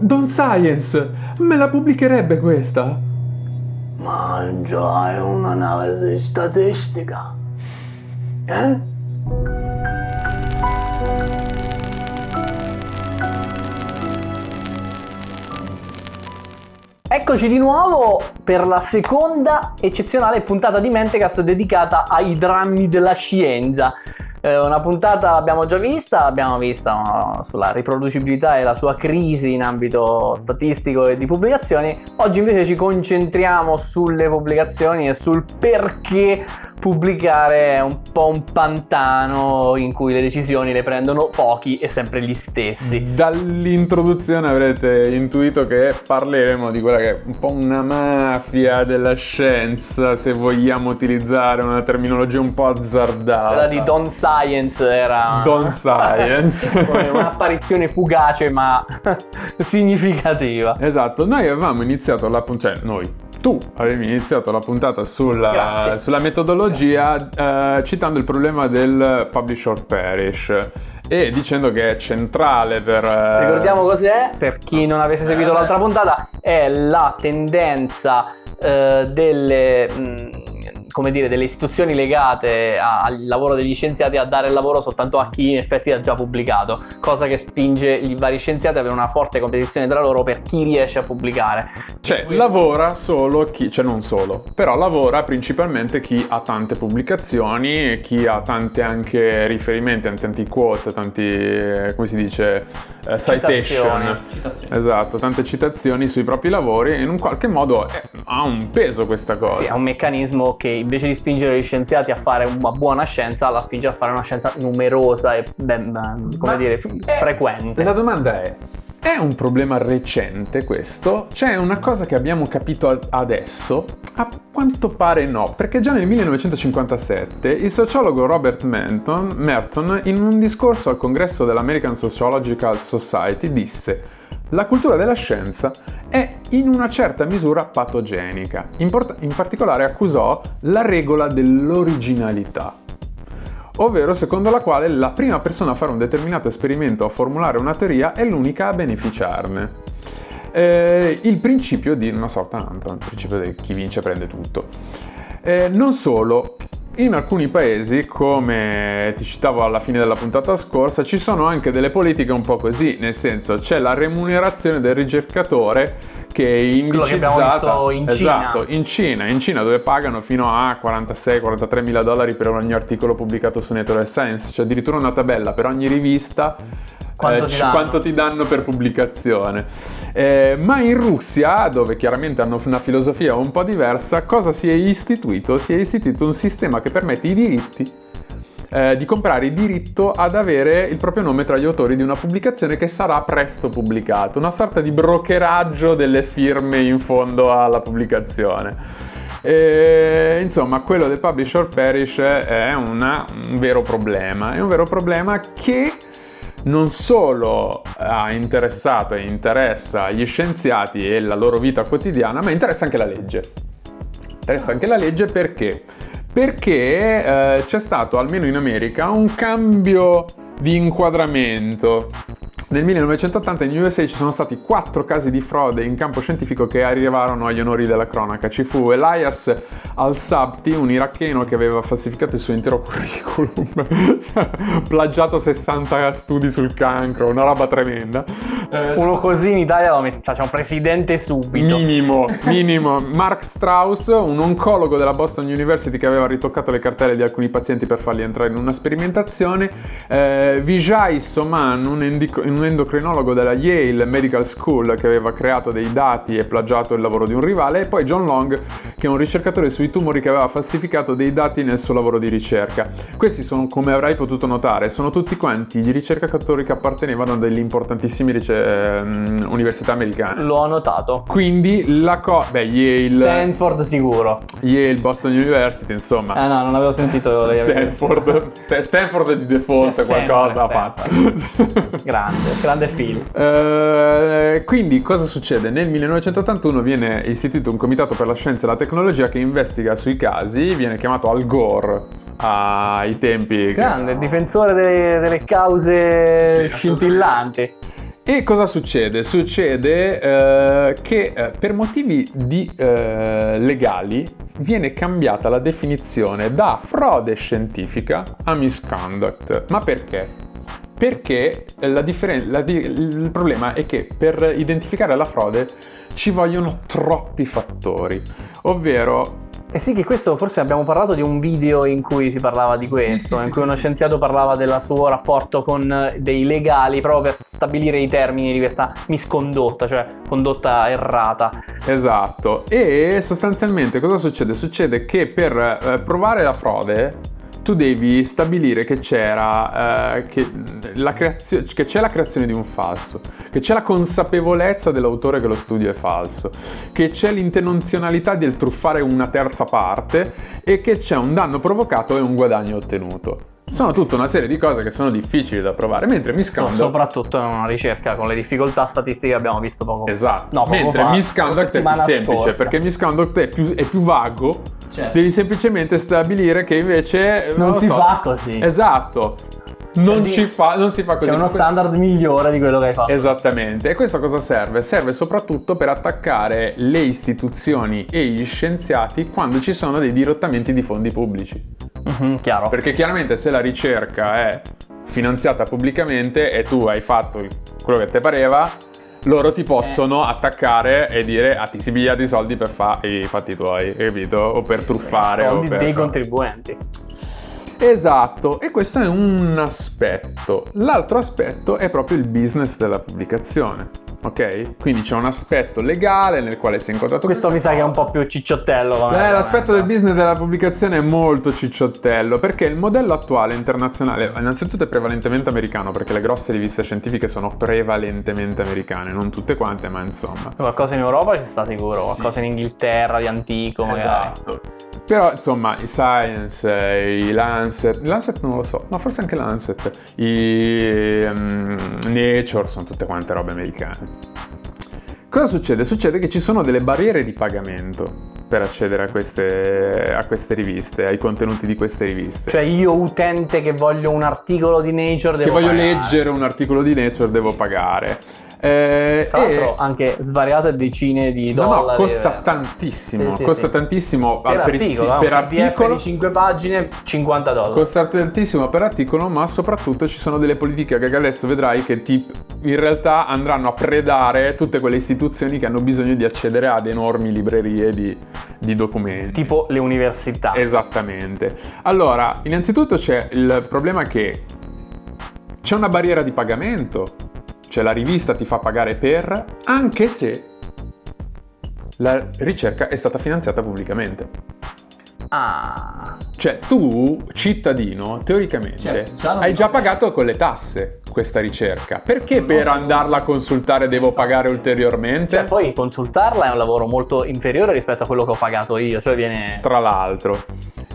Don Science, me la pubblicherebbe questa? Ma già è un'analisi statistica. Eh? Eccoci di nuovo per la seconda eccezionale puntata di Mentecast dedicata ai drammi della scienza. Eh, una puntata l'abbiamo già vista, l'abbiamo vista uh, sulla riproducibilità e la sua crisi in ambito statistico e di pubblicazioni. Oggi invece ci concentriamo sulle pubblicazioni e sul perché pubblicare è un po' un pantano in cui le decisioni le prendono pochi e sempre gli stessi. Dall'introduzione avrete intuito che parleremo di quella che è un po' una mafia della scienza, se vogliamo utilizzare una terminologia un po' azzardata. Quella di Don Science era Don Science. un'apparizione fugace ma significativa. Esatto, noi avevamo iniziato la cioè noi, tu avevi iniziato la puntata sulla, sulla metodologia eh, citando il problema del publish or perish e dicendo che è centrale per... eh, Ricordiamo cos'è, per chi non avesse seguito Eh. l'altra puntata, è la tendenza eh, delle, mh, come dire, delle istituzioni legate a- al lavoro degli scienziati a dare il lavoro soltanto a chi in effetti ha già pubblicato, cosa che spinge i vari scienziati ad avere una forte competizione tra loro per chi riesce a pubblicare. Cioè, lavora solo chi, cioè non solo, però lavora principalmente chi ha tante pubblicazioni, chi ha tanti anche riferimenti, tanti quote, tanti, eh, come si dice, eh, citation. Citazioni. Esatto, tante citazioni sui propri lavori e in un qualche modo eh, ha un peso questa cosa. Sì, è un meccanismo che invece di spingere gli scienziati a fare una buona scienza, la spinge a fare una scienza numerosa e ben, come Ma- dire, eh, frequente. La domanda è, è un problema recente questo? C'è una cosa che abbiamo capito adesso? A quanto pare no, perché già nel 1957 il sociologo Robert Merton, Merton in un discorso al congresso dell'American Sociological Society disse la cultura della scienza è in una certa misura patogenica. In, port- in particolare accusò la regola dell'originalità ovvero secondo la quale la prima persona a fare un determinato esperimento o a formulare una teoria è l'unica a beneficiarne. Eh, il principio di una sorta, no, il principio di chi vince prende tutto. Eh, non solo, in alcuni paesi, come ti citavo alla fine della puntata scorsa, ci sono anche delle politiche un po' così, nel senso c'è la remunerazione del ricercatore che è che indicizzata visto in Cina. esatto, in Cina, in Cina dove pagano fino a 46-43 mila dollari per ogni articolo pubblicato su Nature Science, c'è addirittura una tabella per ogni rivista Quanto eh, ti danno. quanto ti danno per pubblicazione. Eh, ma in Russia, dove chiaramente hanno una filosofia un po' diversa, cosa si è istituito? Si è istituito un sistema che permette i diritti eh, di comprare il diritto ad avere il proprio nome tra gli autori di una pubblicazione che sarà presto pubblicata, una sorta di brokeraggio delle firme in fondo alla pubblicazione. E, insomma, quello del publish or perish è una- un vero problema, è un vero problema che non solo ha interessato e interessa gli scienziati e la loro vita quotidiana, ma interessa anche la legge. Interessa anche la legge perché? Perché eh, c'è stato, almeno in America, un cambio di inquadramento. Nel 1980 in USA ci sono stati quattro casi di frode in campo scientifico che arrivarono agli onori della cronaca. Ci fu Elias Al-Sabti, un iracheno che aveva falsificato il suo intero curriculum, cioè, plagiato 60 studi sul cancro, una roba tremenda. Eh, Uno così in Italia lo met- facciamo presidente subito. Minimo, minimo. Mark Strauss, un oncologo della Boston University che aveva ritoccato le cartelle di alcuni pazienti per farli entrare in una sperimentazione. Eh, Vijay Soman, un, endico- un endocrinologo della Yale Medical School che aveva creato dei dati e plagiato il lavoro di un rivale. E poi John Long, che è un ricercatore sui tumori che aveva falsificato dei dati nel suo lavoro di ricerca. Questi sono, come avrai potuto notare, sono tutti quanti gli ricercatori che appartenevano a delle importantissime rice- ehm, università americane. L'ho notato. Quindi la cosa... Beh, Yale, Stanford sicuro. Yale, Boston University, insomma. Eh no, non avevo sentito. Stanford, Sta- Stanford di default sempre qualcosa ha fatto. Grande, grande film. Eh, quindi cosa succede? Nel 1981 viene istituito un comitato per la scienza e la tecnologia che investiga sui casi, viene chiamato Al Gore ai tempi. Grande, difensore delle, delle cause Sì, scintillanti. E cosa succede? Succede eh, che eh, per motivi di, eh, legali viene cambiata la definizione da frode scientifica a misconduct. Ma perché? Perché la differen- la di- il problema è che per identificare la frode ci vogliono troppi fattori, ovvero Eh sì, che questo forse abbiamo parlato di un video in cui si parlava di questo, sì, in sì, cui sì, uno scienziato parlava del suo rapporto con eh, dei legali proprio per stabilire i termini di questa miscondotta, cioè condotta errata. Esatto, e sostanzialmente cosa succede? Succede che per eh, provare la frode tu devi stabilire che c'era eh, che, la creazio- che c'è la creazione di un falso, che c'è la consapevolezza dell'autore che lo studio è falso, che c'è l'intenzionalità di truffare una terza parte e che c'è un danno provocato e un guadagno ottenuto. Sono tutta una serie di cose che sono difficili da provare, mentre misconduct Soprattutto in una ricerca con le difficoltà statistiche che abbiamo visto poco Esatto, No, poco mentre fa, misconduct è più semplice scorsa. perché misconduct è più, è più vago. Certo. Devi semplicemente stabilire che invece Non lo si so. fa così. Esatto. Non, di- ci fa, non si fa così. C'è uno standard migliore di quello che hai fatto. Esattamente. E questo cosa serve? Serve soprattutto per attaccare le istituzioni e gli scienziati quando ci sono dei dirottamenti di fondi pubblici. Mhm, chiaro. Perché chiaramente se la ricerca è finanziata pubblicamente e tu hai fatto quello che ti pareva, loro ti possono attaccare e dire ah ti si piglia di soldi per fare i fatti tuoi, capito? O per truffare. o soldi per- dei contribuenti. Esatto, e questo è un aspetto. L'altro aspetto è proprio il business della pubblicazione, ok? Quindi c'è un aspetto legale nel quale si è inquadrato Questo mi sa che è un po' più cicciottello. come Eh, l'aspetto del argomento. business della pubblicazione è molto cicciottello perché il modello attuale internazionale innanzitutto è prevalentemente americano perché le grosse riviste scientifiche sono prevalentemente americane, non tutte quante ma insomma. Qualcosa in Europa ci sta sicuro, Sì. qualcosa in Inghilterra di antico magari. Esatto. Però insomma i Science, eh, i Lancet, Lancet non lo so, ma forse anche Lancet, i ehm, Nature sono tutte quante robe americane. Cosa succede? Succede che ci sono delle barriere di pagamento per accedere a queste, a queste riviste, ai contenuti di queste riviste. Cioè io utente che voglio un articolo di Nature che devo voglio pagare. leggere un articolo di Nature devo pagare. Eh, Tra e- l'altro anche svariate decine di No, dollari. no, costa eh. tantissimo, Sì, sì, costa sì. tantissimo per articolo, eh, per PDF articolo. di 5 pagine, 50 dollari. Costa tantissimo per articolo, ma soprattutto ci sono delle politiche che adesso vedrai che ti, in realtà andranno a predare tutte quelle istituzioni che hanno bisogno di accedere ad enormi librerie di, di documenti. tipo le università. Esattamente. Allora, innanzitutto c'è il problema che c'è una barriera di pagamento, cioè la rivista ti fa pagare per, anche se la ricerca è stata finanziata pubblicamente. Ah, Cioè, tu, cittadino, teoricamente, Certo, già hai già paga. pagato con le tasse questa ricerca. Perché per andarla a consultare devo pagare ulteriormente? cioè poi consultarla è un lavoro molto inferiore rispetto a quello che ho pagato io, cioè viene Tra l'altro.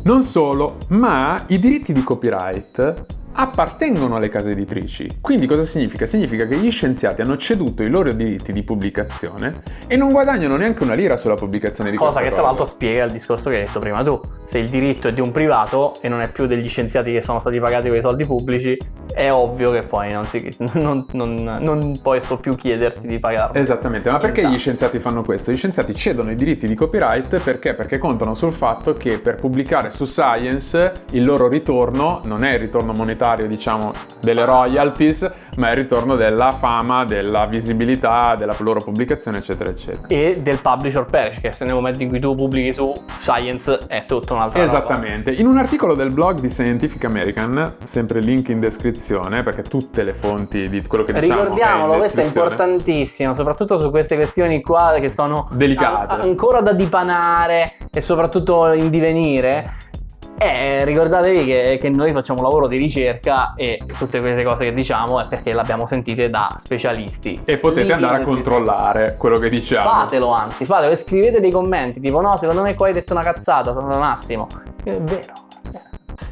Non solo, ma i diritti di copyright appartengono alle case editrici. Quindi cosa significa? Significa che gli scienziati hanno ceduto i loro diritti di pubblicazione e non guadagnano neanche una lira sulla pubblicazione di cosa che tra l'altro spiega il discorso che hai detto prima tu. Se il diritto è di un privato e non è più degli scienziati che sono stati pagati con i soldi pubblici, è ovvio che poi non, si, non, non, non posso più chiederti di pagarlo. Esattamente, ma perché Esatto. gli scienziati fanno questo? Gli scienziati cedono i diritti di copyright perché? Perché contano sul fatto che per pubblicare su Science il loro ritorno non è il ritorno monetario, diciamo, delle royalties, ma è il ritorno della fama, della visibilità, della loro pubblicazione, eccetera, eccetera. E del publisher perish, che se nel momento in cui tu pubblichi su Science è tutta un'altra roba. Esattamente. In un articolo del blog di Scientific American, sempre link in descrizione, perché tutte le fonti di quello che diciamo Ricordiamolo, è questo è importantissimo, soprattutto su queste questioni qua che sono Delicate. an- ancora da dipanare e soprattutto in divenire. Eh, ricordatevi che, che noi facciamo un lavoro di ricerca e tutte queste cose che diciamo è perché l'abbiamo sentite da specialisti. E potete Lì andare a controllare quello che diciamo. Fatelo anzi, fatelo e scrivete dei commenti tipo no, secondo me qua hai detto una cazzata, sono Massimo. È vero.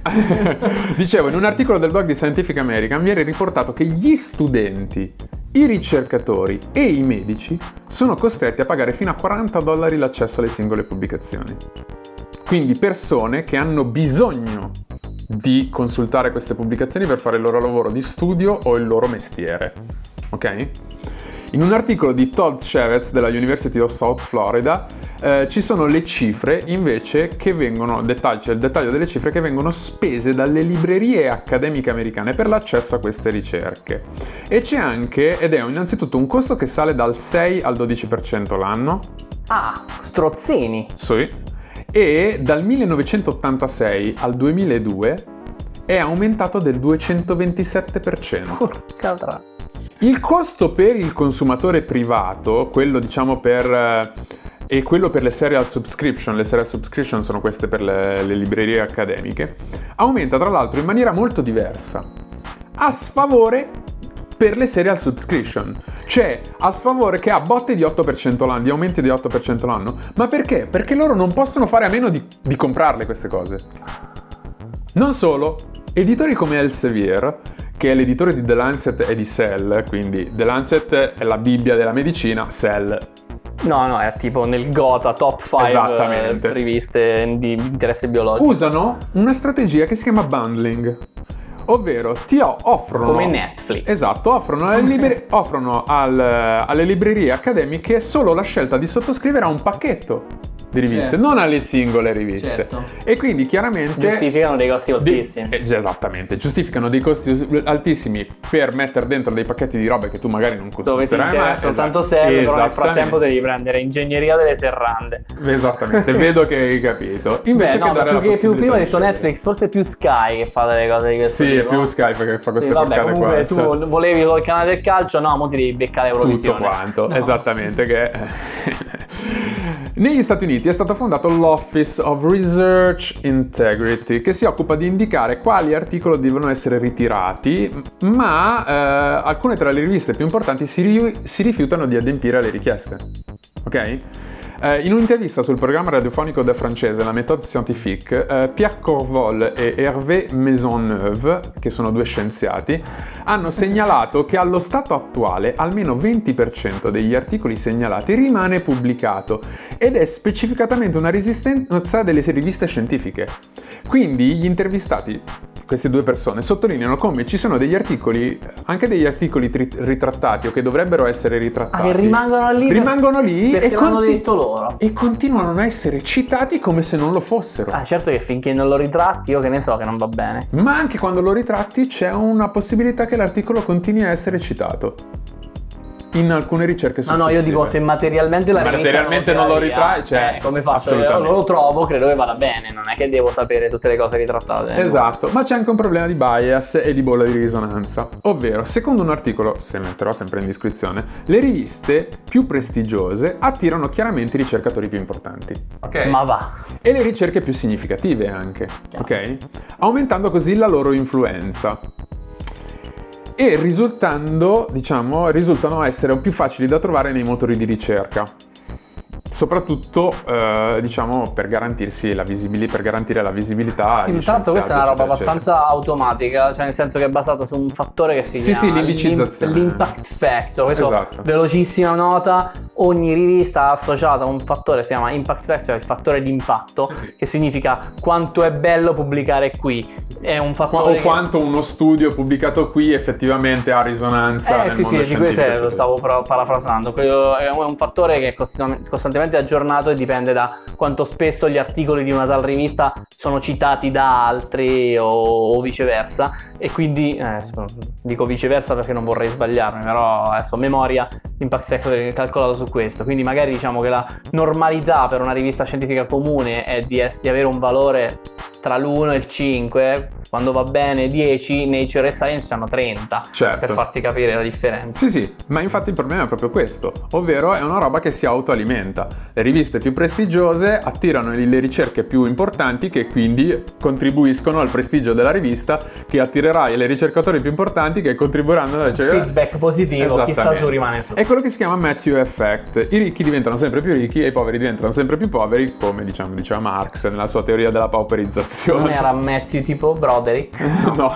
Dicevo, in un articolo del blog di Scientific American viene riportato che gli studenti, i ricercatori e i medici sono costretti a pagare fino a 40 dollari l'accesso alle singole pubblicazioni. Quindi persone che hanno bisogno di consultare queste pubblicazioni per fare il loro lavoro di studio o il loro mestiere. Ok? In un articolo di Todd Chavez della University of South Florida eh, ci sono le cifre invece che vengono, dettaglio, c'è il dettaglio delle cifre che vengono spese dalle librerie accademiche americane per l'accesso a queste ricerche. E c'è anche, ed è innanzitutto un costo che sale dal 6 al 12% l'anno. Ah, strozzini. Sì. E dal 1986 al 2002 è aumentato del 227%. Porca tra. Il costo per il consumatore privato, quello diciamo per... eh, e quello per le serial subscription, le serial subscription sono queste per le, le librerie accademiche, aumenta tra l'altro in maniera molto diversa. A sfavore per le serial subscription, cioè a sfavore che ha botte di 8% l'anno, di aumenti di 8% l'anno. Ma perché? Perché loro non possono fare a meno di, di comprarle queste cose. Non solo, editori come Elsevier, che è l'editore di The Lancet e di Cell, quindi The Lancet è la Bibbia della medicina, Cell No, no, è tipo nel Gota top 5 Esattamente. riviste di interesse biologico. usano una strategia che si chiama bundling. Ovvero ti offrono Come Netflix. Esatto, offrono, alle, libre- offrono al- alle librerie accademiche solo la scelta di sottoscrivere a un pacchetto di riviste, Certo. non alle singole riviste. Certo. E quindi chiaramente Giustificano dei costi di- altissimi. eh, esattamente, giustificano dei costi altissimi per mettere dentro dei pacchetti di robe che tu magari non dove ti consumerai mai. interessa Esatto. tanto serve, però nel Esattamente. frattempo devi prendere ingegneria delle serrande. Esattamente, vedo che hai capito. Invece Beh, che no, dare ma la più, che, più prima hai di detto. Netflix, forse è più Sky che fa delle cose di questo Sì, è tipo. più Skype che fa queste Sì, vabbè, porcate comunque qua. tu volevi il canale del calcio, no, mo ti devi beccare tutto Eurovisione. quanto, No. esattamente. Che... Negli Stati Uniti è stato fondato l'Office of Research Integrity, che si occupa di indicare quali articoli devono essere ritirati, ma eh, alcune tra le riviste più importanti si, ri- si rifiutano di adempiere alle richieste. Ok? Eh, in un'intervista sul programma radiofonico da francese La méthode scientifique, eh, Pierre Corvol e Hervé Maisonneuve, che sono due scienziati, hanno segnalato che allo stato attuale almeno 20% degli articoli segnalati rimane pubblicato ed è specificatamente una resistenza delle riviste scientifiche. Quindi gli intervistati, queste due persone, sottolineano come ci sono degli articoli, anche degli articoli tri- ritrattati o che dovrebbero essere ritrattati. Ah, che rimangono lì Rimangono lì e, l'hanno conti- detto loro. e continuano a essere citati come se non lo fossero. Ah, certo che finché non lo ritratti, io che ne so che non va bene. Ma anche quando lo ritratti c'è una possibilità che l'articolo continui a essere citato. In alcune ricerche No, successive. no, io dico se materialmente Se la rivista materialmente non lo ritrai, cioè, eh, come faccio? assolutamente. Lo trovo, credo che vada bene, non è che devo sapere tutte le cose ritrattate. Esatto, ma c'è anche un problema di bias e di bolla di risonanza. Ovvero, secondo un articolo, se metterò sempre in descrizione, le riviste più prestigiose attirano chiaramente i ricercatori più importanti. Ok? Ma va. e le ricerche più significative anche, ok? Aumentando così la loro influenza. E risultando, diciamo, risultano essere più facili da trovare nei motori di ricerca. Soprattutto, eh, diciamo, per garantirsi la visibilità, per garantire la visibilità. Sì, l'altro questa è una roba eccetera, abbastanza automatica, cioè nel senso che è basata su un fattore che si Sì, chiama sì, l'indicizzazione. l'im- l'impact factor. Questo Esatto. velocissima nota, ogni rivista ha associata a un fattore che si chiama impact factor, il fattore di impatto, Sì, sì. che significa quanto è bello pubblicare qui. È un fattore o che- quanto uno studio pubblicato qui effettivamente ha risonanza Eh nel sì, sì, mondo di questo lo stavo parafrasando. È un fattore che costitu- costantemente aggiornato e dipende da quanto spesso gli articoli di una tal rivista sono citati da altri o, o viceversa. E quindi, eh, dico viceversa perché non vorrei sbagliarmi, però adesso a memoria l'impact factor è calcolato su questo. Quindi magari diciamo che la normalità per una rivista scientifica comune è di, di avere un valore tra l'1 e il 5, quando va bene 10, Nature e Science hanno 30, Certo. per farti capire la differenza. Sì, sì, ma infatti il problema è proprio questo, ovvero è una roba che si autoalimenta. Le riviste più prestigiose attirano le ricerche più importanti che quindi contribuiscono al prestigio della rivista, che attirerà i ricercatori più importanti che contribuiranno alla ricerca. Feedback positivo, chi sta su rimane su. È quello che si chiama Matthew Effect. I ricchi diventano sempre più ricchi e i poveri diventano sempre più poveri, come diciamo, diceva Marx nella sua teoria della pauperizzazione. Non era Matthew tipo Broderick, no.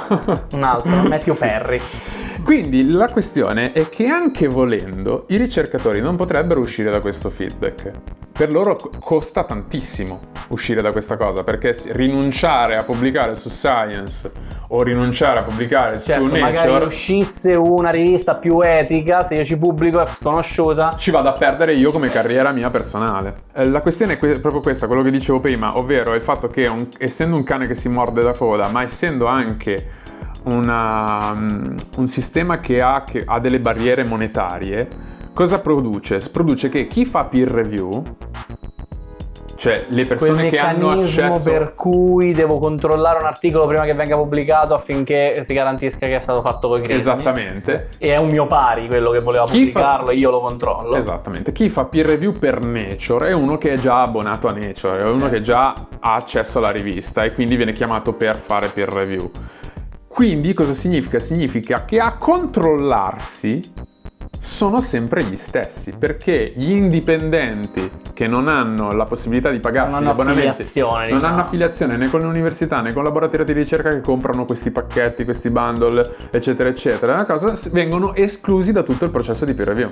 un altro, Matthew Perry. Quindi la questione è che anche volendo i ricercatori non potrebbero uscire da questo feedback. Per loro co- costa tantissimo uscire da questa cosa perché rinunciare a pubblicare su Science o rinunciare a pubblicare Certo, su magari Nature uscisse una rivista più etica, se io ci pubblico è sconosciuta. ci vado a perdere io come carriera mia personale. Eh, La questione è que- proprio questa, quello che dicevo prima, ovvero il fatto che un- essendo un cane che si morde da coda, ma essendo anche una, mm, un sistema che ha, che ha delle barriere monetarie, cosa produce? Produce che chi fa peer review, cioè le persone che hanno accesso... per cui devo controllare un articolo prima che venga pubblicato affinché si garantisca che è stato fatto con i crediti. Esattamente. E è un mio pari quello che voleva Chi fa- pubblicarlo e io lo controllo. Esattamente, chi fa peer review per Nature è uno che è già abbonato a Nature, è uno Certo. che già ha accesso alla rivista e quindi viene chiamato per fare peer review. Quindi cosa significa? Significa che a controllarsi sono sempre gli stessi, perché gli indipendenti che non hanno la possibilità di pagarsi Non gli hanno abbonamenti, affiliazione, non diciamo. hanno affiliazione né con l'università né con laboratori di ricerca che comprano questi pacchetti, questi bundle, eccetera, eccetera, cosa, vengono esclusi da tutto il processo di peer review.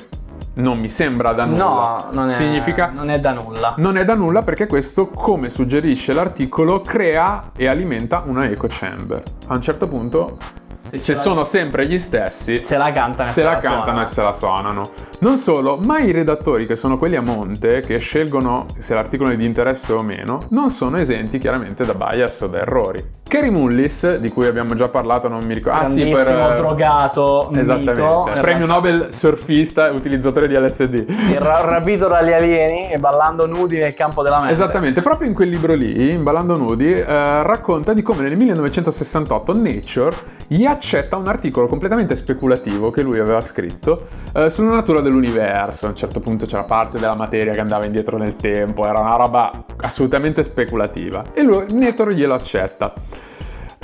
Non mi sembra da nulla. No, non è, Significa non è da nulla. non è da nulla perché questo, come suggerisce l'articolo, crea e alimenta una echo chamber. A un certo punto, se, la- sono sempre gli stessi, Se la cantano e se la suonano. cantano e se la suonano. Non solo, ma i redattori, che sono quelli a monte, che scelgono se l'articolo è di interesse o meno, non sono esenti chiaramente da bias o da errori. Kerry Mullis, di cui abbiamo già parlato, non mi ricordo. Ah sì, per... Drogato, Esattamente, mito, premio Nobel surfista e utilizzatore di LSD. Il ra- rapito dagli alieni e ballando nudi nel campo della mente. Esattamente, proprio in quel libro lì, in Ballando Nudi, eh, racconta di come nel 1968 Nature gli accetta un articolo completamente speculativo che lui aveva scritto eh, sulla natura dell'universo. A un certo punto c'era parte della materia che andava indietro nel tempo, era una roba assolutamente speculativa. E lui, Nature glielo accetta.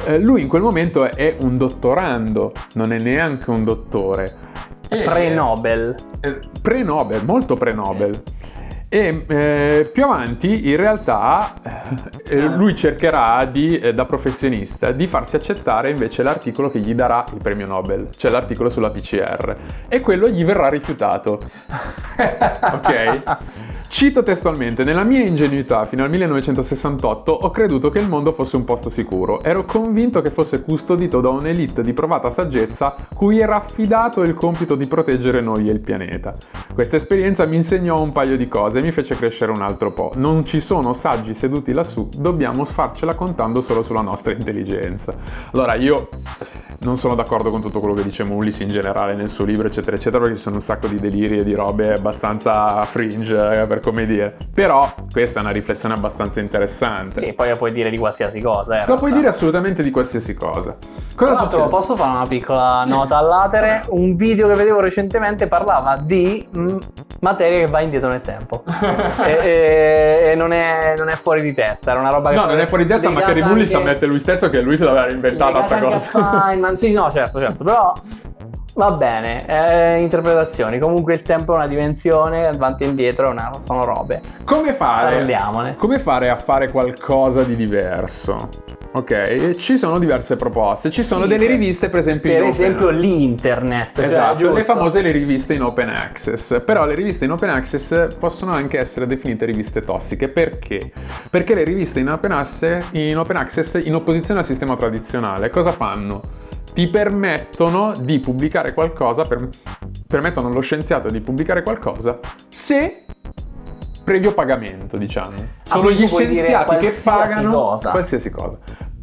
Eh, lui in quel momento è, un dottorando, non è neanche un dottore. Pre-Nobel. eh, pre-Nobel, molto pre-Nobel. E eh, più avanti, in realtà, eh, lui cercherà di, eh, da professionista di farsi accettare invece l'articolo che gli darà il premio Nobel, cioè l'articolo sulla PCR. E quello gli verrà rifiutato. ok? Cito testualmente, nella mia ingenuità fino al 1968 ho creduto che il mondo fosse un posto sicuro. Ero convinto che fosse custodito da un'elite di provata saggezza cui era affidato il compito di proteggere noi e il pianeta. Questa esperienza mi insegnò un paio di cose e mi fece crescere un altro po'. Non ci sono saggi seduti lassù, dobbiamo farcela contando solo sulla nostra intelligenza. Allora io non sono d'accordo con tutto quello che dice Mullis in generale nel suo libro, eccetera, eccetera, perché ci sono un sacco di deliri e di robe abbastanza fringe, eh, per come dire. Però questa è una riflessione abbastanza interessante. Sì, poi la puoi dire di qualsiasi cosa. eh, Lo puoi dire assolutamente di qualsiasi cosa. Tra Cosa l'altro, succede? posso fare una piccola nota al latere? Un video che vedevo recentemente parlava di mm, materia che va indietro nel tempo. e e- e non, è, non è fuori di testa, era una roba che. No, non è fuori di testa, ma Kerry Mullis anche- ammette lui stesso che lui se l'aveva inventata sta cosa. a Sì, no, certo, certo, però. Va bene, eh, interpretazioni. Comunque il tempo è una dimensione, avanti e indietro una- sono robe. Come fare? Come fare a fare qualcosa di diverso? Ok, ci sono diverse proposte. Ci sono Sì, delle riviste, per esempio, Per in open- esempio l'internet. cioè, Esatto, le giusto? famose le riviste in open access. Però le riviste in open access possono anche essere definite riviste tossiche. Perché? Perché le riviste in open access, in, open access, in opposizione al sistema tradizionale, cosa fanno? Ti permettono di pubblicare qualcosa, per- permettono allo scienziato di pubblicare qualcosa se previo pagamento, diciamo. Sono gli scienziati che pagano cosa. qualsiasi cosa.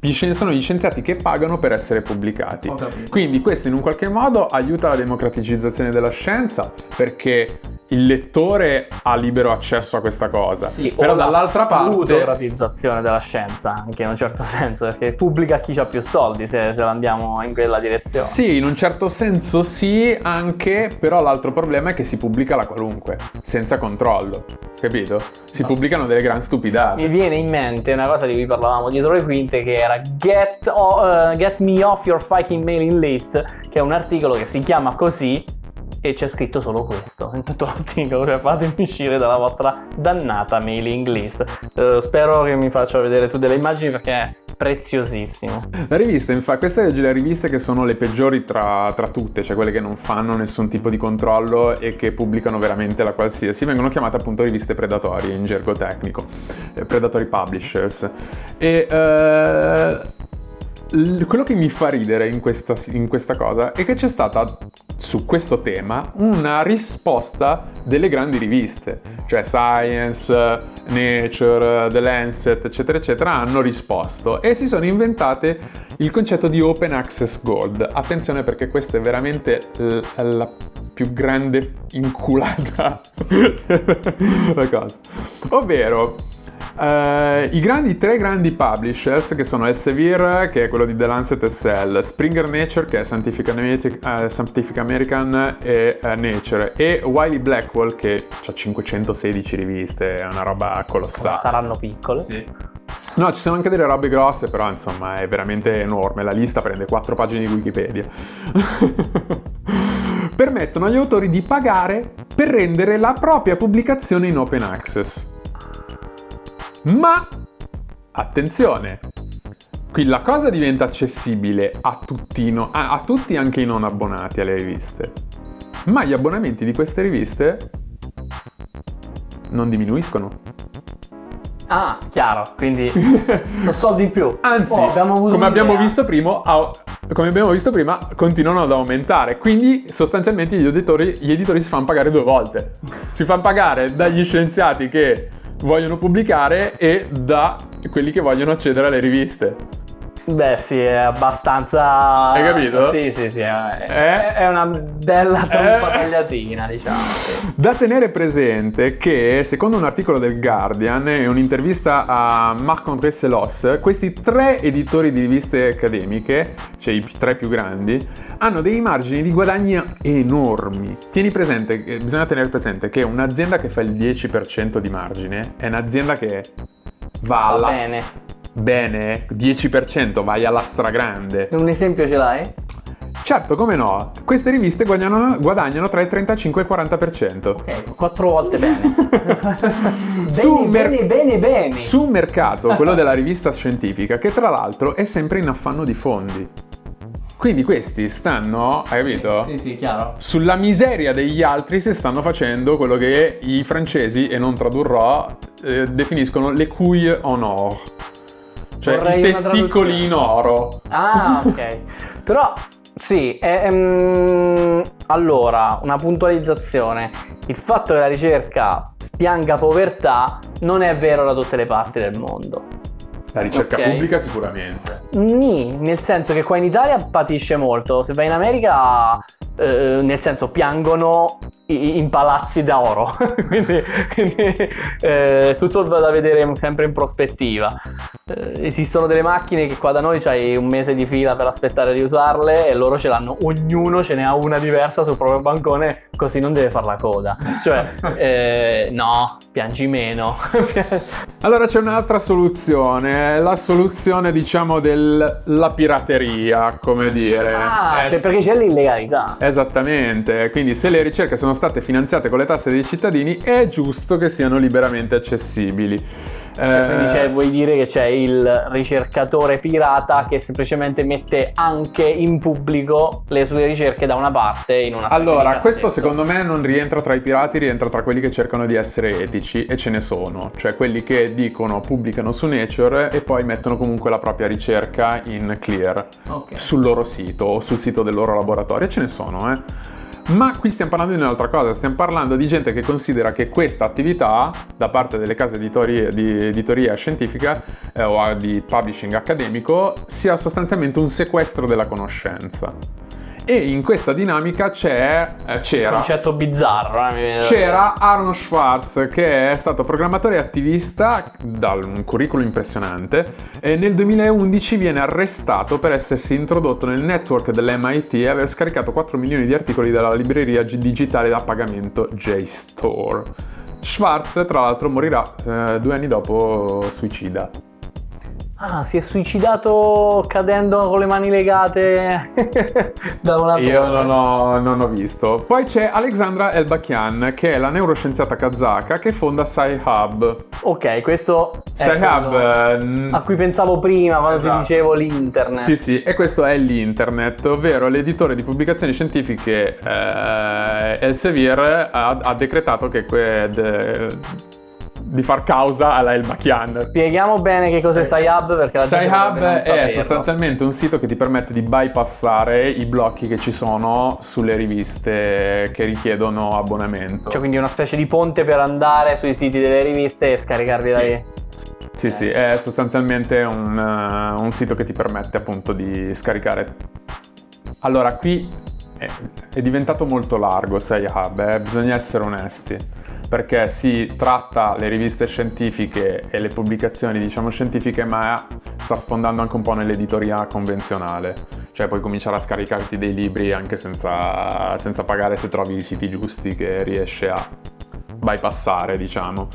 Gli sono gli scienziati che pagano per essere pubblicati. Quindi questo in un qualche modo aiuta la democraticizzazione della scienza perché il lettore ha libero accesso a questa cosa. Sì, Però dall'altra parte plutocratizzazione della scienza, anche in un certo senso, perché pubblica chi ha più soldi se, se andiamo in quella direzione. Sì, in un certo senso sì, anche, però l'altro problema è che si pubblica la qualunque, senza controllo, capito? Si pubblicano delle gran stupidate. Mi viene in mente una cosa di cui parlavamo dietro le quinte che era Get, o- eh, Get Me Off Your Fucking Mailing List, che è un articolo che si chiama così e c'è scritto solo questo in tutto l'articolo, cioè fatemi uscire dalla vostra dannata mailing list. Eh, spero che mi faccia vedere tu delle immagini perché è preziosissimo. La rivista, infatti, queste oggi le riviste che sono le peggiori tra, tra tutte, cioè quelle che non fanno nessun tipo di controllo e che pubblicano veramente la qualsiasi, vengono chiamate appunto riviste predatorie in gergo tecnico, eh, predatory publishers. E eh, quello che mi fa ridere in questa, in questa cosa è che c'è stata su questo tema una risposta delle grandi riviste, cioè Science, Nature, The Lancet, eccetera, eccetera, hanno risposto e si sono inventate il concetto di Open Access Gold. Attenzione perché questa è veramente la più grande inculata la cosa. Ovvero, Uh, I grandi, tre grandi publishers che sono Elsevier, che è quello di The Lancet Cell, Springer Nature, che è Scientific, uh, Scientific American e uh, Nature, e Wiley Blackwell, che ha 516 riviste, è una roba colossale. Saranno piccole. Sì. No, ci sono anche delle robe grosse, però insomma è veramente enorme. La lista prende 4 pagine di Wikipedia. Permettono agli autori di pagare per rendere la propria pubblicazione in open access. Ma attenzione, qui la cosa diventa accessibile a tutti, no, a, a tutti anche i non abbonati alle riviste. Ma gli abbonamenti di queste riviste non diminuiscono. Ah, chiaro, quindi sono soldi in più. Anzi, Oh, abbiamo come, abbiamo prima, come abbiamo visto prima, continuano ad aumentare. Quindi sostanzialmente gli editori, gli editori si fanno pagare due volte. Si fanno pagare dagli scienziati che vogliono pubblicare e da quelli che vogliono accedere alle riviste. Beh, sì, è abbastanza. Hai capito? Sì, sì, sì. È, Eh? è una bella tromba Eh? tagliatina, diciamo. sì. Da tenere presente che, secondo un articolo del Guardian e un'intervista a Marc-André Selos, questi tre editori di riviste accademiche, cioè i tre più grandi, hanno dei margini di guadagno enormi. Tieni presente, bisogna tenere presente che un'azienda che fa il 10% di margine è un'azienda che va Va alla... bene. Bene, 10% vai alla stragrande. Un esempio ce l'hai? Certo, come no, queste riviste guadagnano, guadagnano tra il 35 e il 40%. Ok, quattro volte bene. bene, Su mer- bene, bene, bene. Su un mercato, quello della rivista scientifica, che tra l'altro è sempre in affanno di fondi. Quindi questi stanno, hai capito? Sì, sì, chiaro. Sulla miseria degli altri si stanno facendo quello che i francesi, e non tradurrò, eh, definiscono le couilles en or. Cioè Vorrei i una testicoli in oro. Ah, ok. Però, sì, ehm, allora, una puntualizzazione. Il fatto che la ricerca spianga povertà non è vero da tutte le parti del mondo. La ricerca Ok. pubblica sicuramente. Nì, nel senso che qua in Italia patisce molto, se vai in America, eh, nel senso piangono in palazzi d'oro, quindi, quindi eh, tutto da vedere sempre in prospettiva. Eh, esistono delle macchine che qua da noi c'hai un mese di fila per aspettare di usarle e loro ce l'hanno, ognuno ce ne ha una diversa sul proprio bancone, così non deve far la coda. Cioè, eh, no, piangi meno. Allora c'è un'altra soluzione, la soluzione diciamo della pirateria, come dire. ah, Eh, cioè perché c'è l'illegalità. Esattamente, quindi se le ricerche sono state finanziate con le tasse dei cittadini è giusto che siano liberamente accessibili. Cioè, Eh, quindi c'è- vuoi dire che c'è il ricercatore pirata che semplicemente mette anche in pubblico le sue ricerche da una parte in una Allora, questo secondo me non rientra tra i pirati, rientra tra quelli che cercano di essere etici e ce ne sono, cioè quelli che dicono, pubblicano su Nature e poi mettono comunque la propria ricerca in clear Ok. sul loro sito o sul sito del loro laboratorio, e ce ne sono, eh. Ma qui stiamo parlando di un'altra cosa, stiamo parlando di gente che considera che questa attività da parte delle case editorie, di editoria scientifica eh, o di publishing accademico sia sostanzialmente un sequestro della conoscenza. E in questa dinamica c'è, eh, c'era, Concetto bizzarro, eh, c'era Arno Schwartz che è stato programmatore e attivista da un curriculum impressionante e nel 2011 viene arrestato per essersi introdotto nel network dell'MIT e aver scaricato 4 milioni di articoli dalla libreria gi- digitale da pagamento JSTOR. Schwartz tra l'altro morirà eh, due anni dopo suicida. Ah, si è suicidato cadendo con le mani legate da una Io torre. non ho, non ho visto. Poi c'è Alexandra Elbakian, che è la neuroscienziata kazaka che fonda Sci-Hub. Ok, questo è Sci-Hub... eh, n- a cui pensavo prima quando Esatto. ti dicevo l'internet. Sì, sì, e questo è l'Internet, ovvero l'editore di pubblicazioni scientifiche eh, Elsevier ha, ha decretato che que- de- di far causa alla Elbakian. Spieghiamo bene che cos'è SciHub perché la Sci-Hub è saperlo. sostanzialmente un sito che ti permette di bypassare i blocchi che ci sono sulle riviste che richiedono abbonamento. Cioè, quindi una specie di ponte per andare sui siti delle riviste e scaricarvi Sì. dai... Sì, sì, è sostanzialmente un, eh, un sito che ti permette appunto di scaricare. Allora, qui è, è diventato molto largo Sci-Hub, eh, bisogna essere onesti, perché si tratta le riviste scientifiche e le pubblicazioni, diciamo, scientifiche, ma sta sfondando anche un po' nell'editoria convenzionale. Cioè puoi cominciare a scaricarti dei libri anche senza, senza pagare se trovi i siti giusti che riesce a bypassare, diciamo.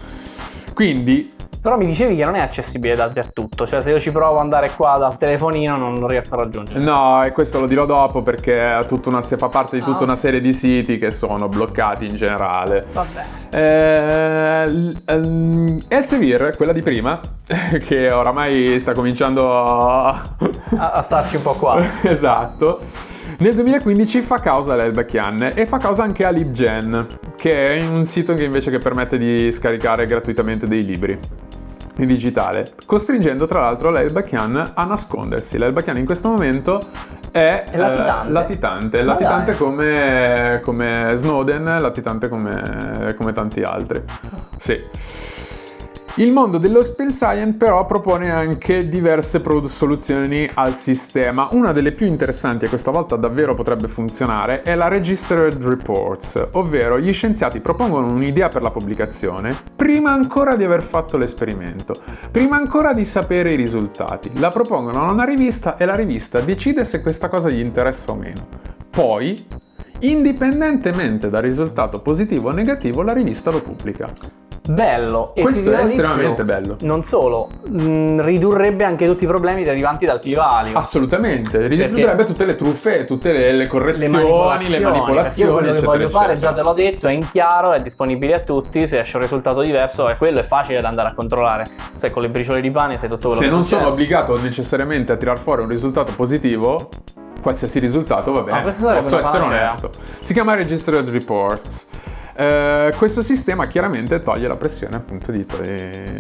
Quindi Però mi dicevi che non è accessibile dappertutto, cioè se io ci provo ad andare qua dal telefonino non lo riesco a raggiungere. No, e questo lo dirò dopo perché una- fa parte di tutta Ah. una serie di siti che sono bloccati in generale. Vabbè. Eh, Elsevier, quella di prima, che oramai sta cominciando. A, a starci un po' qua. esatto. Nel 2015 fa causa all'Elbakian e fa causa anche a LibGen, che è un sito che invece che permette di scaricare gratuitamente dei libri in digitale, costringendo tra l'altro l'Elbakian a nascondersi. L'Elbakian in questo momento è, È latitante. eh, latitante, latitante come, come Snowden, latitante come, come tanti altri. Sì. Il mondo dell'open science però propone anche diverse soluzioni al sistema. Una delle più interessanti e questa volta davvero potrebbe funzionare è la Registered Reports, ovvero gli scienziati propongono un'idea per la pubblicazione prima ancora di aver fatto l'esperimento, prima ancora di sapere i risultati. La propongono a una rivista e la rivista decide se questa cosa gli interessa o meno. Poi, indipendentemente dal risultato positivo o negativo, la rivista lo pubblica. Bello. E Questo è estremamente più. bello. Non solo, mh, ridurrebbe anche tutti i problemi derivanti dal P-value. Assolutamente, ridurrebbe tutte le truffe, tutte le, le correzioni, le manipolazioni, perché io quello che eccetera, voglio fare, eccetera. già te l'ho detto, è in chiaro, è disponibile a tutti, se esce un risultato diverso è quello, è facile da andare a controllare. Se con le briciole di pane sai tutto quello Se che non è successo. sono obbligato necessariamente a tirar fuori un risultato positivo, qualsiasi risultato va bene, Ah, questo sarebbe posso essere onesto. Si chiama Registered Reports. Eh, questo sistema chiaramente toglie la pressione appunto di,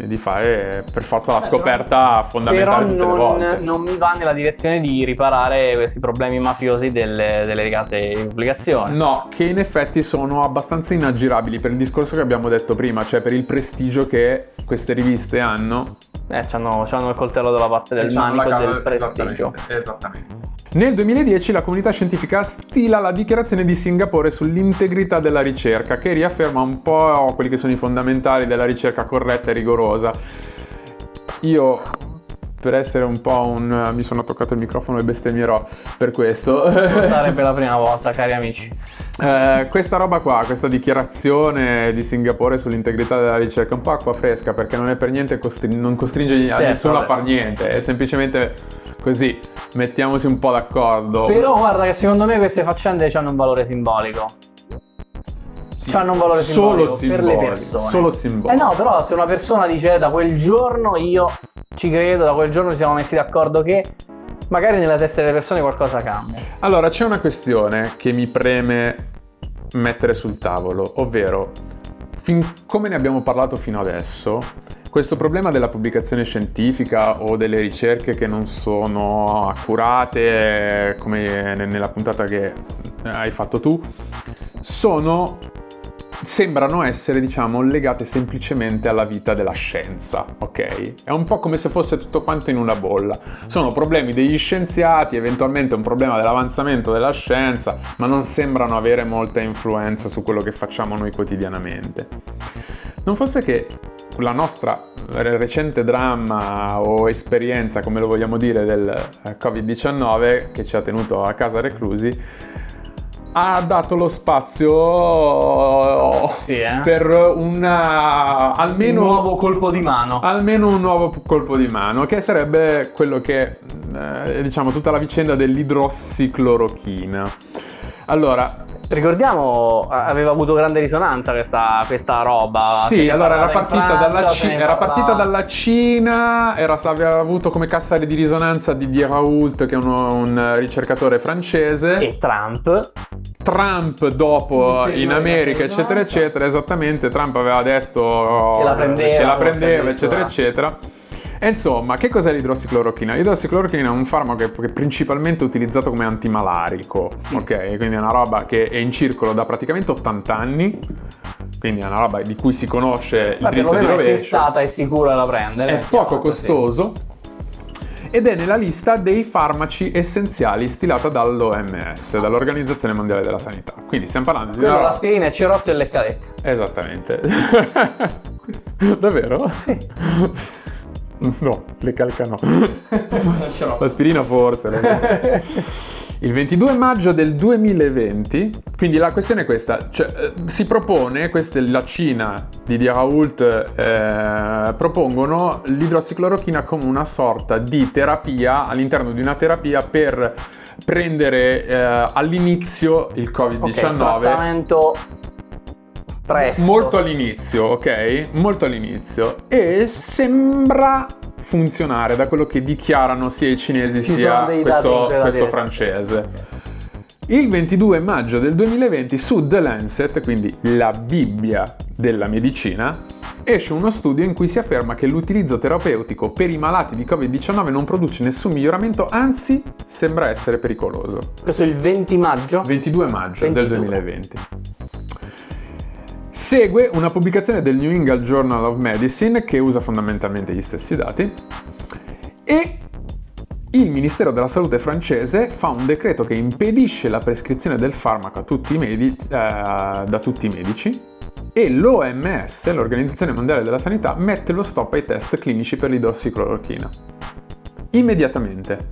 di fare per forza la scoperta fondamentale Però non, non mi va nella direzione di riparare questi problemi mafiosi delle, delle case di pubblicazione. No, che in effetti sono abbastanza inaggirabili per il discorso che abbiamo detto prima, cioè per il prestigio che queste riviste hanno. Eh, c'hanno, c'hanno il coltello dalla parte del Diciamo manico e del prestigio. Esattamente, esattamente. Nel 2010 la comunità scientifica stila la dichiarazione di Singapore sull'integrità della ricerca, che riafferma un po' quelli che sono i fondamentali della ricerca corretta e rigorosa. Io, per essere un po' un... mi sono toccato il microfono e bestemmierò per questo. Non sarebbe la prima volta, cari amici. Eh, questa roba qua, questa dichiarazione di Singapore sull'integrità della ricerca è un po' acqua fresca perché non è per niente costri- non costringe a Certo, nessuno a vabbè. far niente, è semplicemente così, mettiamoci un po' d'accordo. Però guarda che secondo me queste faccende hanno un valore simbolico. Sì, hanno un valore solo simbolico per simbolico, le persone. Solo simbolico. Eh no, però se una persona dice da quel giorno io ci credo, da quel giorno ci siamo messi d'accordo che magari nella testa delle persone qualcosa cambia. Allora, c'è una questione che mi preme mettere sul tavolo, ovvero, fin come ne abbiamo parlato fino adesso, questo problema della pubblicazione scientifica o delle ricerche che non sono accurate, come ne- nella puntata che hai fatto tu, sono sembrano essere, diciamo, legate semplicemente alla vita della scienza, ok? È un po' come se fosse tutto quanto in una bolla. Sono problemi degli scienziati, eventualmente un problema dell'avanzamento della scienza, ma non sembrano avere molta influenza su quello che facciamo noi quotidianamente. Non fosse che la nostra recente dramma o esperienza, come lo vogliamo dire, del eh, Covid-19 che ci ha tenuto a casa reclusi, ha dato lo spazio Sì, eh. per una Un almeno nuovo colpo di mano. almeno un nuovo colpo di mano, che sarebbe quello che eh, diciamo tutta la vicenda dell'idrossiclorochina. Allora, Ricordiamo, aveva avuto grande risonanza questa, questa roba. Sì, allora era in partita, Francia, dalla, ne era partita dalla Cina, era- aveva avuto come cassa di risonanza di Di Raoult, che è uno- un ricercatore francese. E Trump. Trump dopo Ulteriore in America, eccetera, eccetera. Esattamente, Trump aveva detto Che la prendeva, che la prendeva, eccetera, addirittura. eccetera. E insomma, che cos'è l'idrossiclorochina? L'idrossiclorochina è un farmaco che è principalmente utilizzato come antimalarico, ok? Quindi è una roba che è in circolo da praticamente 80 anni, quindi è una roba di cui si conosce il Ma diritto di perlomeno è rovescio. testata e sicura da prendere. È poco costoso ed è nella lista dei farmaci essenziali stilata dall'OMS, dall'Organizzazione Mondiale della Sanità. Quindi stiamo parlando di Quello l'aspirina è cerotto e lecca. Esattamente. Davvero? Sì. No, le calca no. Non ce l'ho. L'aspirina forse. Il 22 maggio del 2020, quindi la questione è questa, cioè, eh, si propone, questa è la Cina di Di Raoult, eh, propongono l'idrossiclorochina come una sorta di terapia, all'interno di una terapia per prendere eh, all'inizio il Ok, Covid-19. trattamento presto. Molto all'inizio, ok? Molto all'inizio. E sembra funzionare da quello che dichiarano sia i cinesi Ci sia questo, questo francese. Il 22 maggio del 2020 su The Lancet, quindi la Bibbia della medicina, esce uno studio in cui si afferma che l'utilizzo terapeutico per i malati di Covid-19 non produce nessun miglioramento, anzi sembra essere pericoloso. Questo è il 20 maggio. 22 maggio del 22. 2020. Segue una pubblicazione del New England Journal of Medicine che usa fondamentalmente gli stessi dati e il Ministero della Salute francese fa un decreto che impedisce la prescrizione del farmaco a tutti i medi- eh, da tutti i medici e l'OMS, l'Organizzazione Mondiale della Sanità, mette lo stop ai test clinici per l'idrossiclorochina. Immediatamente.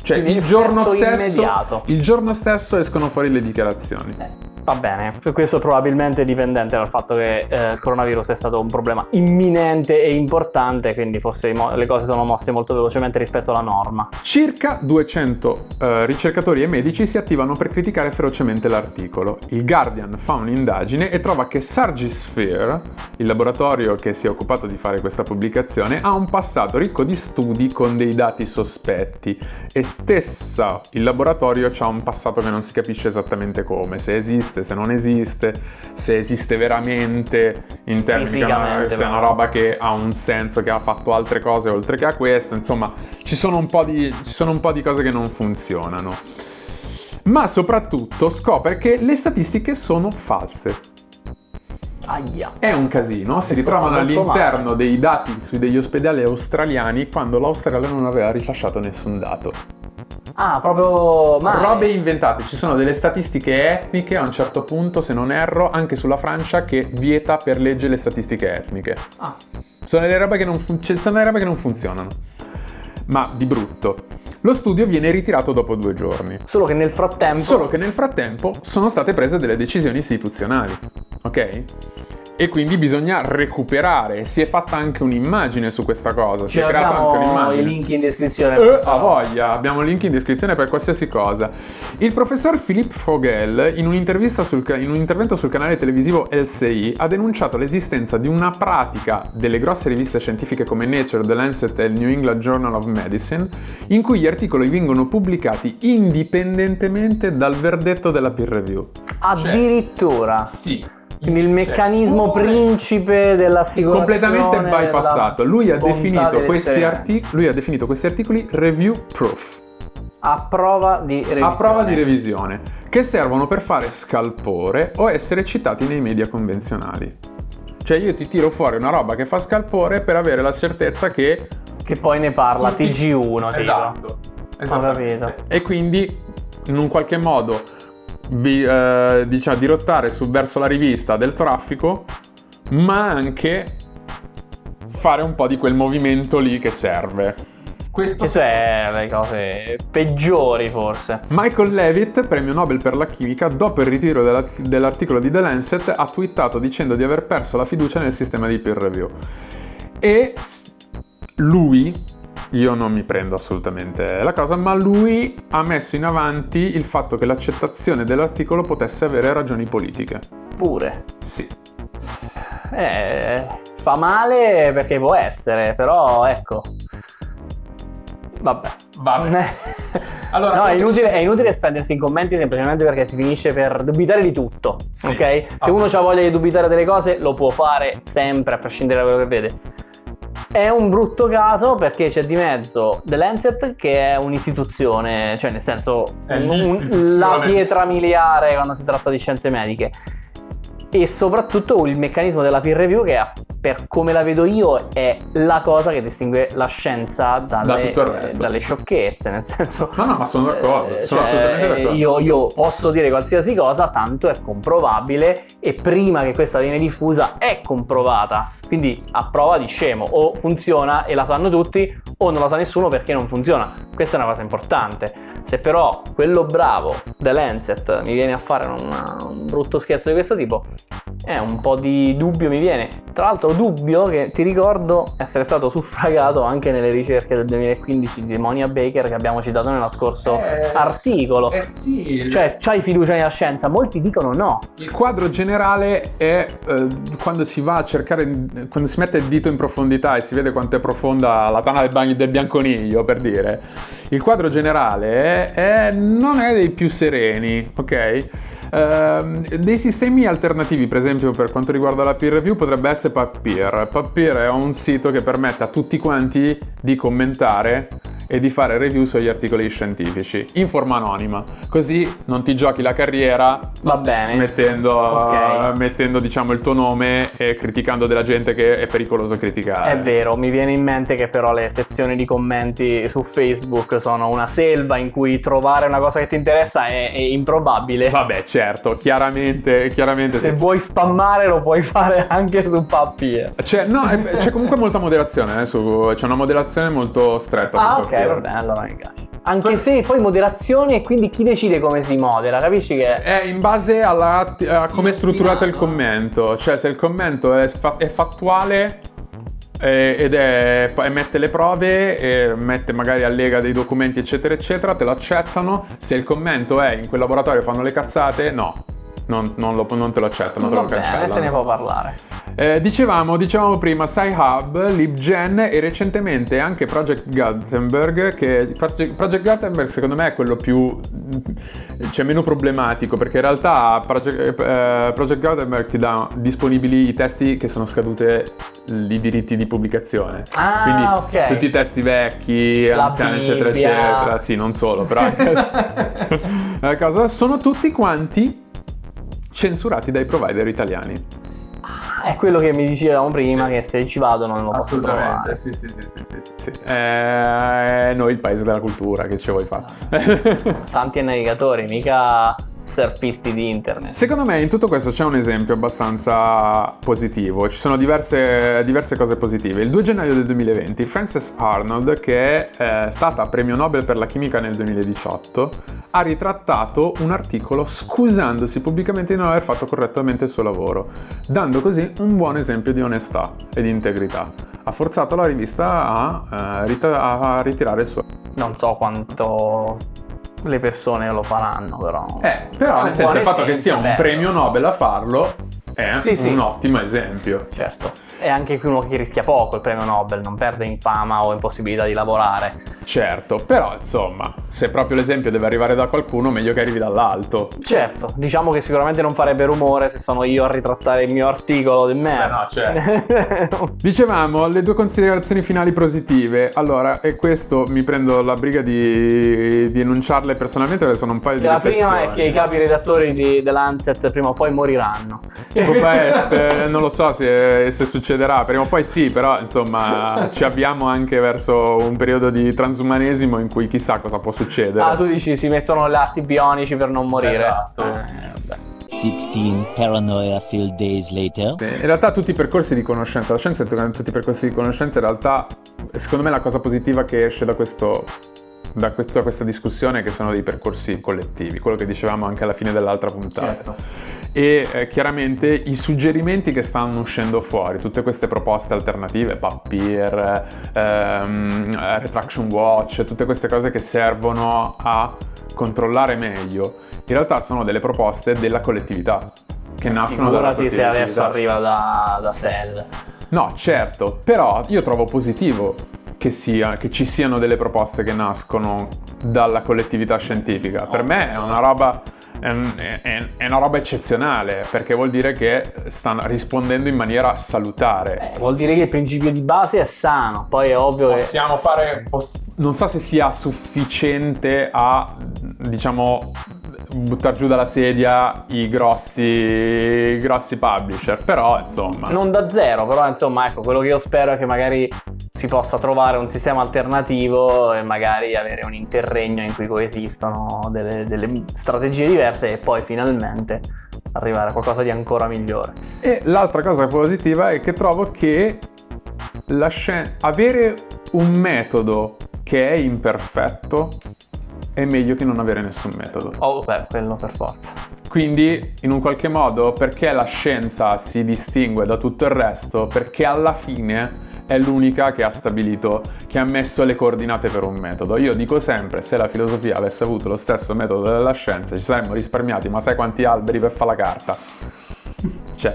Cioè il giorno, stesso, il giorno stesso escono fuori le dichiarazioni. Va bene, questo probabilmente è dipendente dal fatto che eh, il coronavirus è stato un problema imminente e importante, quindi forse mo- le cose sono mosse molto velocemente rispetto alla norma. Circa 200 eh, ricercatori e medici si attivano per criticare ferocemente l'articolo. Il Guardian fa un'indagine e trova che Sargisphere, il laboratorio che si è occupato di fare questa pubblicazione, ha un passato ricco di studi con dei dati sospetti e stessa il laboratorio ha un passato che non si capisce esattamente come, se esiste, se non esiste, se esiste veramente in termini che una- se è una roba che ha un senso, che ha fatto altre cose oltre che a questo, insomma ci sono un po' di, ci sono un po' di cose che non funzionano. Ma soprattutto scopre che le statistiche sono false. Aia. È un casino, si ritrovano all'interno dei dati sui degli ospedali australiani quando l'Australia non aveva rilasciato nessun dato. Ah, proprio... Ma Robe inventate, ci sono delle statistiche etniche a un certo punto, se non erro, anche sulla Francia che vieta per legge le statistiche etniche. Ah, Sono delle robe che non, fun- cioè, sono delle robe che non funzionano. Ma di brutto. Lo studio viene ritirato dopo due giorni. solo che nel frattempo... Solo che nel frattempo sono state prese delle decisioni istituzionali, ok? E quindi bisogna recuperare. Si è fatta anche un'immagine su questa cosa. Si è creata anche abbiamo un'immagine. i link in descrizione. Eh, a voglia, abbiamo link in descrizione per qualsiasi cosa. Il professor Philippe Fogel, in, un'intervista sul in un intervento sul canale televisivo LCI, ha denunciato l'esistenza di una pratica delle grosse riviste scientifiche come Nature, The Lancet e il New England Journal of Medicine, in cui gli articoli vengono pubblicati indipendentemente dal verdetto della peer review. Addirittura. Sì. Quindi il meccanismo Cioè, principe dell'assicurazione completamente bypassato. Lui ha, bontà definito questi dell'esperienza. arti- lui ha definito questi articoli review proof. a prova di revisione. a prova di revisione, che servono per fare scalpore o essere citati nei media convenzionali. Cioè io ti tiro fuori una roba che fa scalpore per avere la certezza che... Che poi ne parla tutti- TG1. tipo. Esatto. capito. E quindi in un qualche modo vi, eh, diciamo, dirottare su, verso la rivista del traffico, ma anche fare un po' di quel movimento lì che serve. Questo Queste sono le cose peggiori forse. Michael Levitt, premio Nobel per la chimica, dopo il ritiro della- dell'articolo di The Lancet, ha twittato dicendo di aver perso la fiducia nel sistema di peer review. E lui, io non mi prendo assolutamente la cosa, ma lui ha messo in avanti il fatto che l'accettazione dell'articolo potesse avere ragioni politiche. Pure. Sì. Eh, fa male perché può essere, però ecco. Vabbè. Allora, no, è inutile, è inutile spendersi in commenti semplicemente perché si finisce per dubitare di tutto. Sì, ok? Se uno ha voglia di dubitare delle cose, lo può fare sempre, a prescindere da quello che vede. È un brutto caso perché c'è di mezzo The Lancet che è un'istituzione, cioè nel senso È un- la pietra miliare quando si tratta di scienze mediche. E soprattutto il meccanismo della peer review che per come la vedo io è la cosa che distingue la scienza dalle, il resto. dalle sciocchezze, nel senso... No, no, ma sono d'accordo, eh, sono cioè, assolutamente d'accordo. Io, io posso dire qualsiasi cosa, tanto è comprovabile e prima che questa viene diffusa è comprovata. Quindi a prova di scemo, o funziona e la sanno tutti, o non la sa nessuno perché non funziona. Questa è una cosa importante. Se però quello bravo, The Lancet, mi viene a fare una- un brutto scherzo di questo tipo, è un po' di dubbio mi viene. Tra l'altro dubbio che ti ricordo essere stato suffragato anche nelle ricerche del 2015 di Monia Baker che abbiamo citato nello scorso Eh, articolo. Eh sì, Cioè, c'hai fiducia nella scienza? Molti dicono no. Il quadro generale è eh, quando si va a cercare, quando si mette il dito in profondità e si vede quanto è profonda la tana del, bagno, del bianconiglio, per dire. Il quadro generale è- è- non è dei più sereni, ok? Ehm, dei sistemi alternativi, per esempio, per quanto riguarda la peer review, potrebbe essere Papier. Papier è un sito che permette a tutti quanti di commentare e di fare review sugli articoli scientifici in forma anonima. Così non ti giochi la carriera Va bene. mettendo, Ok. mettendo, diciamo il tuo nome e criticando della gente che è pericoloso criticare. È vero, mi viene in mente che però le sezioni di commenti su Facebook sono una selva in cui trovare una cosa che ti interessa è, è improbabile. Vabbè, certo, chiaramente, chiaramente Se vuoi spammare lo puoi fare anche su Papier. C'è, no, è- c'è comunque molta moderazione, eh, su- c'è una moderazione molto stretta. Ah, su ok, va bene, allora mi piace. Anche se poi moderazione e quindi chi decide come si modera, capisci che... È in base alla, a come è strutturato il commento, cioè se il commento è, è fattuale ed è, mette le prove e mette magari allega dei documenti eccetera eccetera, te lo accettano, se il commento è in quel laboratorio fanno le cazzate, no, non, non lo- non te lo accettano, te lo cancellano. se ne può parlare. Eh, dicevamo, dicevamo prima SciHub, LibGen e recentemente anche Project Gutenberg, che Project, Project Gutenberg secondo me è quello più, cioè meno problematico, perché in realtà Project, eh, Project Gutenberg ti dà disponibili i testi che sono scadute i diritti di pubblicazione. Ah, Quindi ok. tutti i testi vecchi, La anziani, eccetera, Bibbia. eccetera. Sì, non solo, però cosa, sono tutti quanti censurati dai provider italiani. È quello che mi dicevamo prima, che se ci vado non lo posso trovare. sì, sì, sì, sì, sì, sì. Eh, noi il paese della cultura, che ci vuoi fare? Santi e navigatori, mica surfisti di internet. Secondo me in tutto questo c'è un esempio abbastanza positivo, ci sono diverse, diverse cose positive. Il 2 gennaio del 2020 Frances Arnold, che è eh, stata premio Nobel per la chimica nel 2018, ha ritrattato un articolo scusandosi pubblicamente di non aver fatto correttamente il suo lavoro, dando così un buon esempio di onestà e di integrità. Ha forzato la rivista a, eh, a ritirare il suo... Non so quanto le persone lo faranno, però. Eh, però nel senso il fatto che sia un premio Nobel a farlo è Sì, sì. un ottimo esempio. Certo. E anche qui uno che rischia poco il premio Nobel, non perde in fama o in possibilità di lavorare. Certo, però insomma, se proprio l'esempio deve arrivare da qualcuno, meglio che arrivi dall'alto. Certo, diciamo che sicuramente non farebbe rumore se sono io a ritrattare il mio articolo di me. Beh, no, certo. Dicevamo le due considerazioni finali positive. Allora, e questo mi prendo la briga di, di enunciarle personalmente perché sono un paio di La prima è che i capi redattori di The Lancet prima o poi moriranno. Spe- non lo so se, se succederà, prima o poi sì, però insomma ci avviamo anche verso un periodo di transumanesimo in cui chissà cosa può succedere. Ah, tu dici si mettono gli arti bionici per non morire. Esatto. Eh, vabbè. 16 paranoia filled days later. In realtà tutti i percorsi di conoscenza, la scienza è tutti i percorsi di conoscenza, in realtà secondo me la cosa positiva che esce da questo da questa, questa, discussione che sono dei percorsi collettivi, quello che dicevamo anche alla fine dell'altra puntata. Certo. E eh, chiaramente i suggerimenti che stanno uscendo fuori, tutte queste proposte alternative, Papier, ehm, Retraction Watch, tutte queste cose che servono a controllare meglio, in realtà sono delle proposte della collettività che nascono dalla Figurati se collettività. adesso arriva da, da Cell. No, certo, però io trovo positivo che, sia, che ci siano delle proposte che nascono dalla collettività scientifica. Per me è una roba è, è- è una roba eccezionale perché vuol dire che stanno rispondendo in maniera salutare. Eh, vuol dire che il principio di base è sano, poi è ovvio che... Possiamo fare. poss- non so se sia sufficiente a, diciamo, buttare giù dalla sedia i grossi, i grossi publisher, però insomma. Non da zero, però insomma, ecco, quello che io spero è che magari si possa trovare un sistema alternativo e magari avere un interregno in cui coesistono delle, delle strategie diverse e poi finalmente arrivare a qualcosa di ancora migliore. E l'altra cosa positiva è che trovo che la scien- avere un metodo che è imperfetto è meglio che non avere nessun metodo. Oh, beh, quello per forza. Quindi, in un qualche modo, perché la scienza si distingue da tutto il resto? Perché alla fine è l'unica che ha stabilito, che ha messo le coordinate per un metodo. Io dico sempre, se la filosofia avesse avuto lo stesso metodo della scienza, ci saremmo risparmiati, ma sai quanti alberi per fare la carta? Cioè,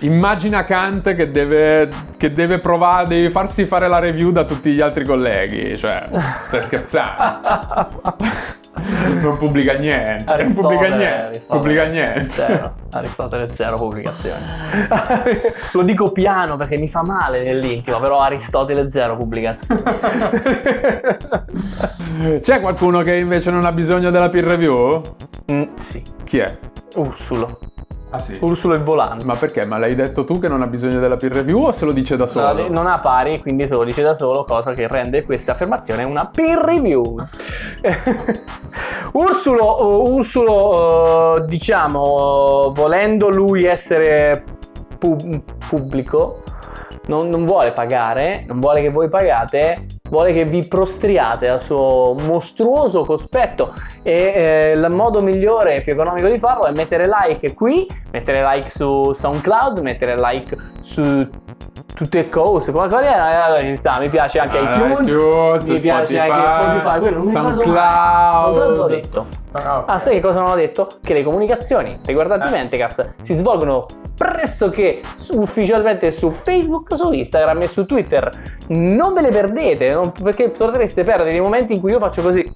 immagina Kant che deve, che deve provare, devi farsi fare la review da tutti gli altri colleghi, cioè, stai scherzando? Non pubblica niente, non pubblica niente, Aristotele pubblica niente. Zero. Aristotele zero pubblicazioni. Lo dico piano perché mi fa male nell'intimo, però Aristotele zero pubblicazioni. C'è qualcuno che invece non ha bisogno della peer review? Mm, sì, Chi è? Ursulo. Ah sì. Ursulo il volante. Ma perché? Ma l'hai detto tu che non ha bisogno della peer review o se lo dice da solo? Non ha pari, quindi se lo dice da solo, cosa che rende questa affermazione una peer review. Ursulo, oh, Ursulo, eh, diciamo, volendo lui essere pu- pubblico, non, non vuole pagare, non vuole che voi pagate, vuole che vi prostriate al suo mostruoso cospetto e eh, il modo migliore e più economico di farlo è mettere like qui, mettere like su SoundCloud, mettere like su tutte cose, come qual era? Eh, ci sta, mi piace anche iTunes, iTunes, mi piace Spotify, anche Spotify, quello non. SoundCloud. Cosa ho detto? Ah, sai che cosa non ho detto? Che le comunicazioni riguardanti Eh. Mentecast si svolgono pressoché ufficialmente su Facebook, su Instagram e su Twitter. Non ve le perdete, non- perché potreste perdere i momenti in cui io faccio così.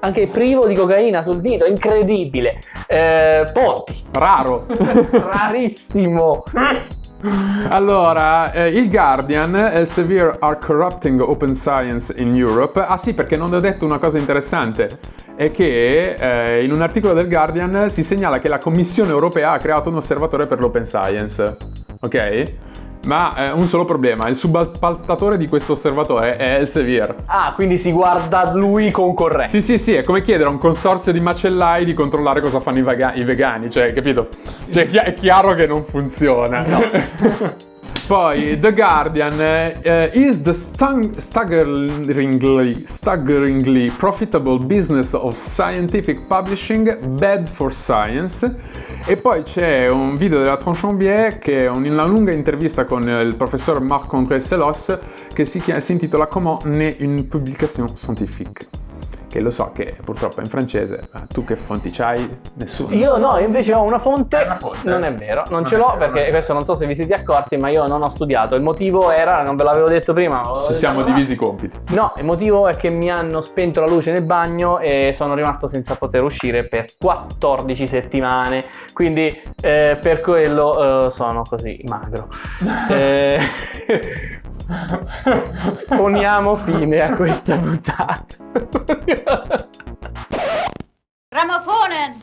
Anche privo di cocaina sul dito, incredibile. Eh, Ponti, Raro. rarissimo. Allora, eh, il Guardian, Elsevier are corrupting open science in Europe. Ah sì, perché non ho detto una cosa interessante. È che eh, in un articolo del Guardian si segnala che la Commissione europea ha creato un osservatorio per l'open science. Ok? Ma eh, un solo problema, il subappaltatore di questo osservatorio è Elsevier. Ah, quindi si guarda lui concorrente. Sì, sì, sì, è come chiedere a un consorzio di macellai di controllare cosa fanno i, vega- i vegani, cioè, capito? Cioè, è chiaro che non funziona. Poi, The Guardian, eh, is the stung- staggeringly, staggeringly profitable business of scientific publishing bad for science? E poi c'è un video della Tronchambier che è una lunga intervista con il professor Marc-André Selos che si, chia- si intitola Comment naît une publication scientifique. Che lo so che purtroppo è in francese, ma tu che fonti c'hai? Nessuno. Io no, invece ho una fonte. Hai una fonte? Non è vero, non, Non ce è l'ho vero, non perché l'ho. questo non so se vi siete accorti, ma io non ho studiato. Il motivo era, non ve l'avevo detto prima. ma- Ci siamo divisi i compiti. No, il motivo è che mi hanno spento la luce nel bagno e sono rimasto senza poter uscire per 14 settimane. Quindi eh, per quello eh, sono così magro. Eh, poniamo fine a questa puntata. Grammofonen!